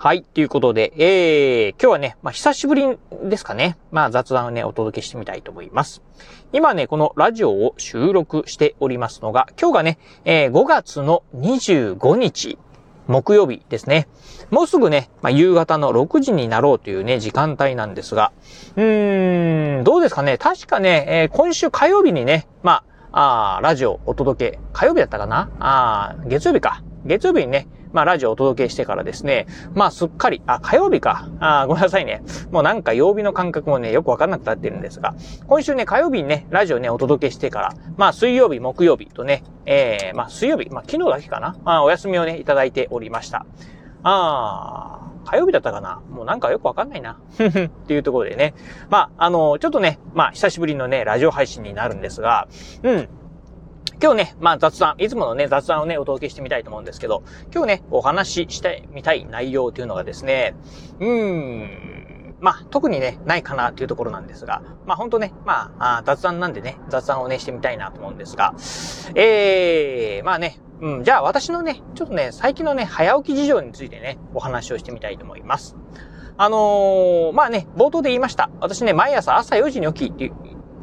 はい。ということで、えー、今日はね、まあ、久しぶりですかね。まあ、雑談をね、お届けしてみたいと思います。今ね、このラジオを収録しておりますのが、今日がね、えー5月の25日、木曜日ですね。もうすぐね、まあ、夕方の6時になろうというね、時間帯なんですが、うーん、どうですかね。確かね、えー今週火曜日にね、まあ、あーラジオお届け、火曜日だったかな？あー月曜日か。月曜日にね、まあ、ラジオをお届けしてからですね、まあ、すっかり、あ、火曜日か。あーごめんなさいね。もうなんか曜日の感覚もね、よくわかんなくなってるんですが、今週ね、火曜日にね、ラジオね、お届けしてから、まあ、水曜日、木曜日とね、えー、まあ、水曜日、まあ、昨日だけかな。あお休みをね、いただいておりました。あー、火曜日だったかなもうなんかよくわかんないな。ふふっていうところでね。まあ、あの、ちょっとね、まあ、久しぶりのね、ラジオ配信になるんですが、うん。今日ね、まあ雑談、いつものね、雑談をね、お届けしてみたいと思うんですけど、今日ね、お話ししてみたい内容というのがですね、うーん、まあ特にね、ないかなというところなんですが、まあ本当ね、まあ雑談なんでね、雑談をね、してみたいなと思うんですが、えー、まあね、うん、じゃあ私のね、ちょっとね、最近のね、早起き事情についてね、お話をしてみたいと思います。あのー、まあね、冒頭で言いました。私ね、毎朝朝4時に起きって、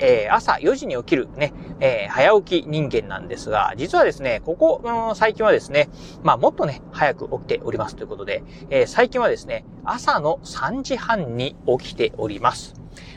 えー朝4時に起きるね、えー早起き人間なんですが、実はですね、ここ、うん最近はですね、まあもっとね、早く起きておりますということで、えー最近はですね、朝の3時半に起きております。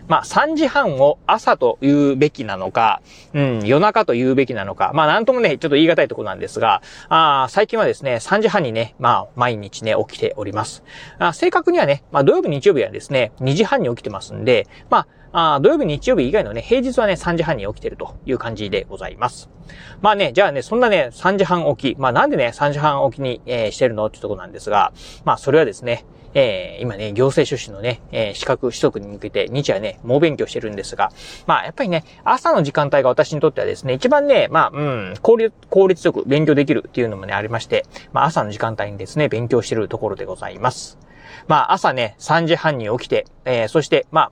まあ3時半を朝と言うべきなのか、うん、夜中と言うべきなのか、まあなんともね、ちょっと言い難いところなんですが、あー最近はですね、3時半にね、まあ毎日ね、起きております。あ正確にはね、まあ土曜日、日曜日はですね、2時半に起きてますんで、まあ、あ土曜日、日曜日以外のね、平日はね、3時半に起きてるという感じでございます。まあね、じゃあね、そんなね、3時半起き、まあなんでね、3時半起きに、えーしてるのってとこなんですが、まあそれはですね、えー今ね、行政書士のね、えー資格取得に向けて、日夜ね、猛勉強してるんですが、まあやっぱりね、朝の時間帯が私にとってはですね、一番ね、まあ、うん、効率、効率よく勉強できるっていうのもね、ありまして、まあ朝の時間帯にですね、勉強してるところでございます。まあ朝ね、3時半に起きて、えーそして、まあ、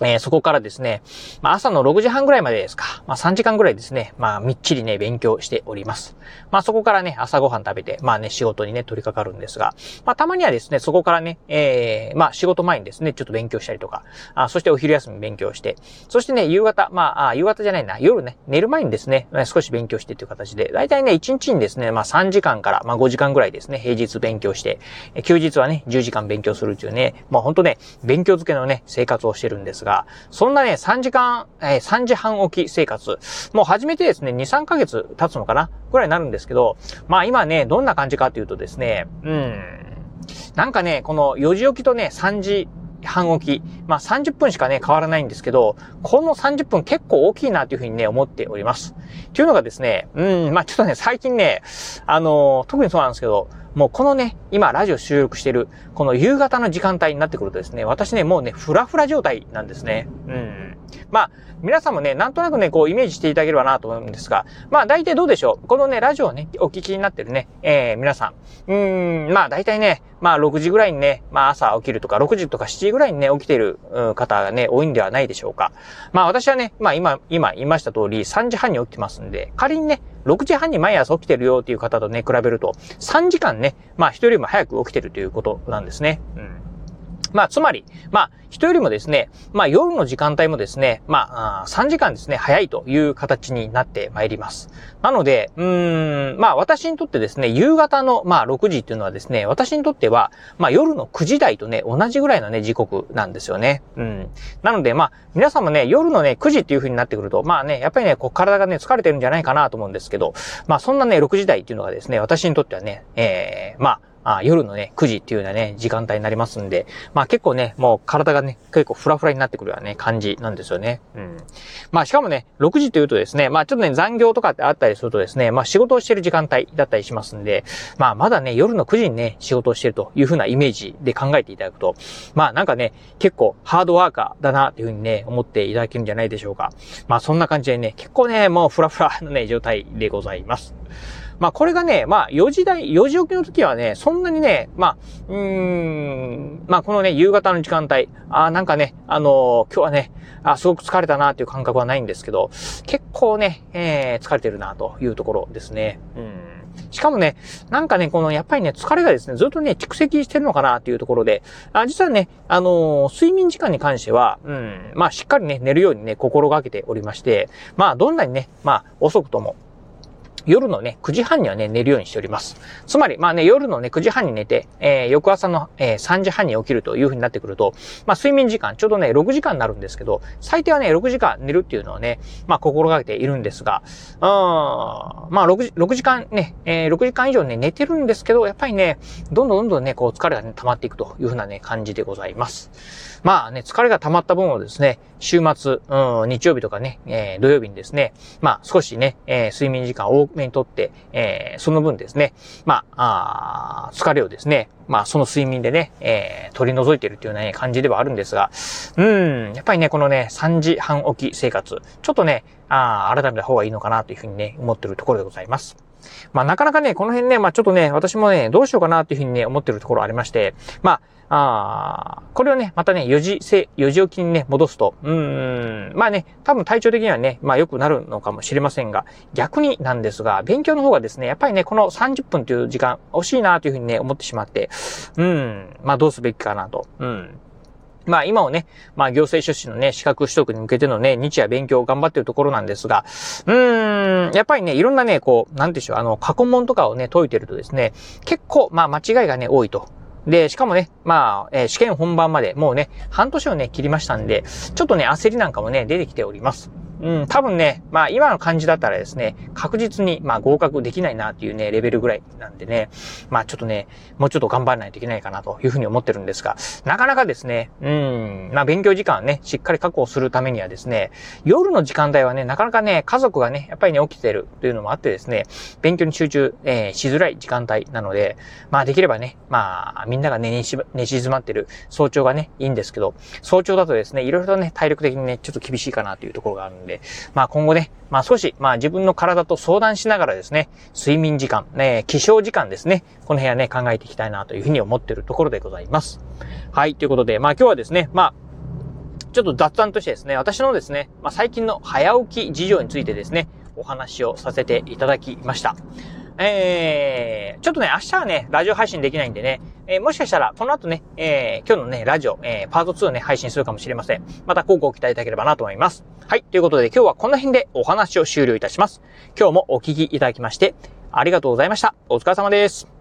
えーそこからですね、まあ、朝の6時半ぐらいまでですか。まあ、3時間ぐらいですね。まあ、みっちりね、勉強しております。まあ、そこからね、朝ごはん食べて、まあね、仕事にね、取り掛かるんですが、まあ、たまにはですね、そこからね、えーまあ、仕事前にですね、ちょっと勉強したりとか、あそしてお昼休み勉強して、そしてね、夕方、まあ、夕方じゃないな、夜ね、寝る前にですね、少し勉強してという形で、だいたいね、1日にですね、まあ、3時間から、まあ、5時間ぐらいですね、平日勉強して、休日はね、10時間勉強するというね、まあ、ほんとね、勉強漬けのね、生活をしてるんですが、そんなね、3時間、えー3時半起き生活、もう始めてですね、2、3ヶ月経つのかなぐらいになるんですけど、まあ今ね、どんな感じかというとですね、うん、なんかね、この4時起きとね、3時半起き、まあ30分しかね、変わらないんですけど、この30分結構大きいなというふうにね、思っております。というのがですね、うん、まあちょっとね、最近ね、あの特にそうなんですけど、もうこのね、今ラジオ収録してる、この夕方の時間帯になってくるとですね、私ね、もうね、フラフラ状態なんですね。うん。まあ、皆さんもね、なんとなくね、こうイメージしていただければなと思うんですが、まあ大体どうでしょう？このね、ラジオをね、お聞きになってるね、えー、皆さん。うーん、まあ大体ね、まあ6時ぐらいにね、まあ朝起きるとか、6時とか7時ぐらいにね、起きてる方がね、多いんではないでしょうか。まあ私はね、まあ今、今言いました通り、3時半に起きてますんで、仮にね、6時半に毎朝起きてるよっていう方とね、比べると、3時間ね、まあ一人よりも早く起きてるということなんですね。うん。まあ、つまり、まあ、人よりもですね、まあ、夜の時間帯もですね、まあ、3時間ですね、早いという形になってまいります。なので、うん、まあ、私にとってですね、夕方の、まあ、6時っていうのはですね、私にとっては、まあ、夜の9時台とね、同じぐらいのね、時刻なんですよね。うん。なので、まあ、皆さんもね、夜のね、9時っていう風になってくると、まあね、やっぱりね、こう、体がね、疲れてるんじゃないかなと思うんですけど、まあ、そんなね、6時台っていうのがですね、私にとってはね、ええまあ、あ夜のね、9時っていうようなね、時間帯になりますんで、まあ結構ね、もう体がね、結構フラフラになってくるようなね、感じなんですよね。うん。まあしかもね、6時というとですね、まあちょっとね、残業とかってあったりするとですね、まあ仕事をしてる時間帯だったりしますんで、まあまだね、夜の9時にね、仕事をしてるというふうなイメージで考えていただくと、まあなんかね、結構ハードワーカーだなっていうふうにね、思っていただけるんじゃないでしょうか。まあそんな感じでね、結構ね、もうフラフラのね、状態でございます。まあこれがね、まあ4時台、4時起きの時はね、そんなにね、まあ、うーん、まあこのね、夕方の時間帯、あなんかね、あのー、今日はね、あすごく疲れたなっていう感覚はないんですけど、結構ね、えー、疲れてるなというところですね。うん。しかもね、なんかね、この、やっぱりね、疲れがですね、ずっとね、蓄積してるのかなっていうところで、あ実はね、あのー、睡眠時間に関しては、うん、まあ、しっかりね、寝るようにね、心がけておりまして、まあ、どんなにね、まあ、遅くとも、夜のね、9時半にはね、寝るようにしております。つまり、まあね、夜のね、9時半に寝て、えー、翌朝の、えー、3時半に起きるという風になってくると、まあ、睡眠時間、ちょうどね、6時間になるんですけど、最低はね、6時間寝るっていうのをね、まあ、心がけているんですが、うん、まあ、6時、6時間ね、えー、6時間以上ね、寝てるんですけど、やっぱりね、どんどんどんどんね、こう、疲れがね、溜まっていくという風なね、感じでございます。まあね、疲れが溜まった分をですね、週末、うん、日曜日とかね、えー、土曜日にですね、まあ少しね、えー、睡眠時間を多目にとって、えー、その分ですね、まあ、あ疲れをですね、まあその睡眠でね、えー、取り除いているというような、ね、感じではあるんですが、うん、やっぱりね、このね、3時半起き生活、ちょっとね、あ改めた方がいいのかなというふうにね、思っているところでございます。まあなかなかね、この辺ね、まあちょっとね、私もね、どうしようかなというふうにね、思ってるところありまして、まあ、あこれをね、またね、4時、4時起きにね、戻すと、うん、まあね、多分体調的にはね、まあ良くなるのかもしれませんが、逆になんですが、勉強の方がですね、やっぱりね、この30分という時間、惜しいなというふうにね、思ってしまって、うん、まあどうすべきかなと、うん。まあ今をね、まあ行政書士のね、資格取得に向けてのね、日夜勉強を頑張ってるところなんですが、うーん、やっぱりね、いろんなね、こう、なんでしょう、あの、過去問とかをね、解いてるとですね、結構、まあ間違いがね、多いと。で、しかもね、まあ、えー、試験本番までもうね、半年をね、切りましたんで、ちょっとね、焦りなんかもね、出てきております。うん、多分ね、まあ今の感じだったらですね、確実にまあ合格できないなっていうね、レベルぐらいなんでね、まあちょっとね、もうちょっと頑張らないといけないかなというふうに思ってるんですが、なかなかですね、うん、まあ勉強時間ね、しっかり確保するためにはですね、夜の時間帯はね、なかなかね、家族がね、やっぱりね、起きてるというのもあってですね、勉強に集中、えー、しづらい時間帯なので、まあできればね、まあみんなが寝、寝静まってる早朝がね、いいんですけど、早朝だとですね、いろいろとね、体力的にね、ちょっと厳しいかなというところがあるんで、で、まあ今後ね、まあ少し、まあ自分の体と相談しながらですね、睡眠時間、ね、起床時間ですね、この辺はね、考えていきたいなというふうに思っているところでございます。はい、ということで、まあ今日はですね、まあ、ちょっと雑談としてですね、私のですね、まあ最近の早起き事情についてですね、お話をさせていただきました。えー、ちょっとね、明日はね、ラジオ配信できないんでね、えー、もしかしたら、この後ね、えー、今日のね、ラジオ、えー、パート2をね、配信するかもしれません。また、広告を期待いただければなと思います。はい、ということで今日はこの辺でお話を終了いたします。今日もお聞きいただきまして、ありがとうございました。お疲れ様です。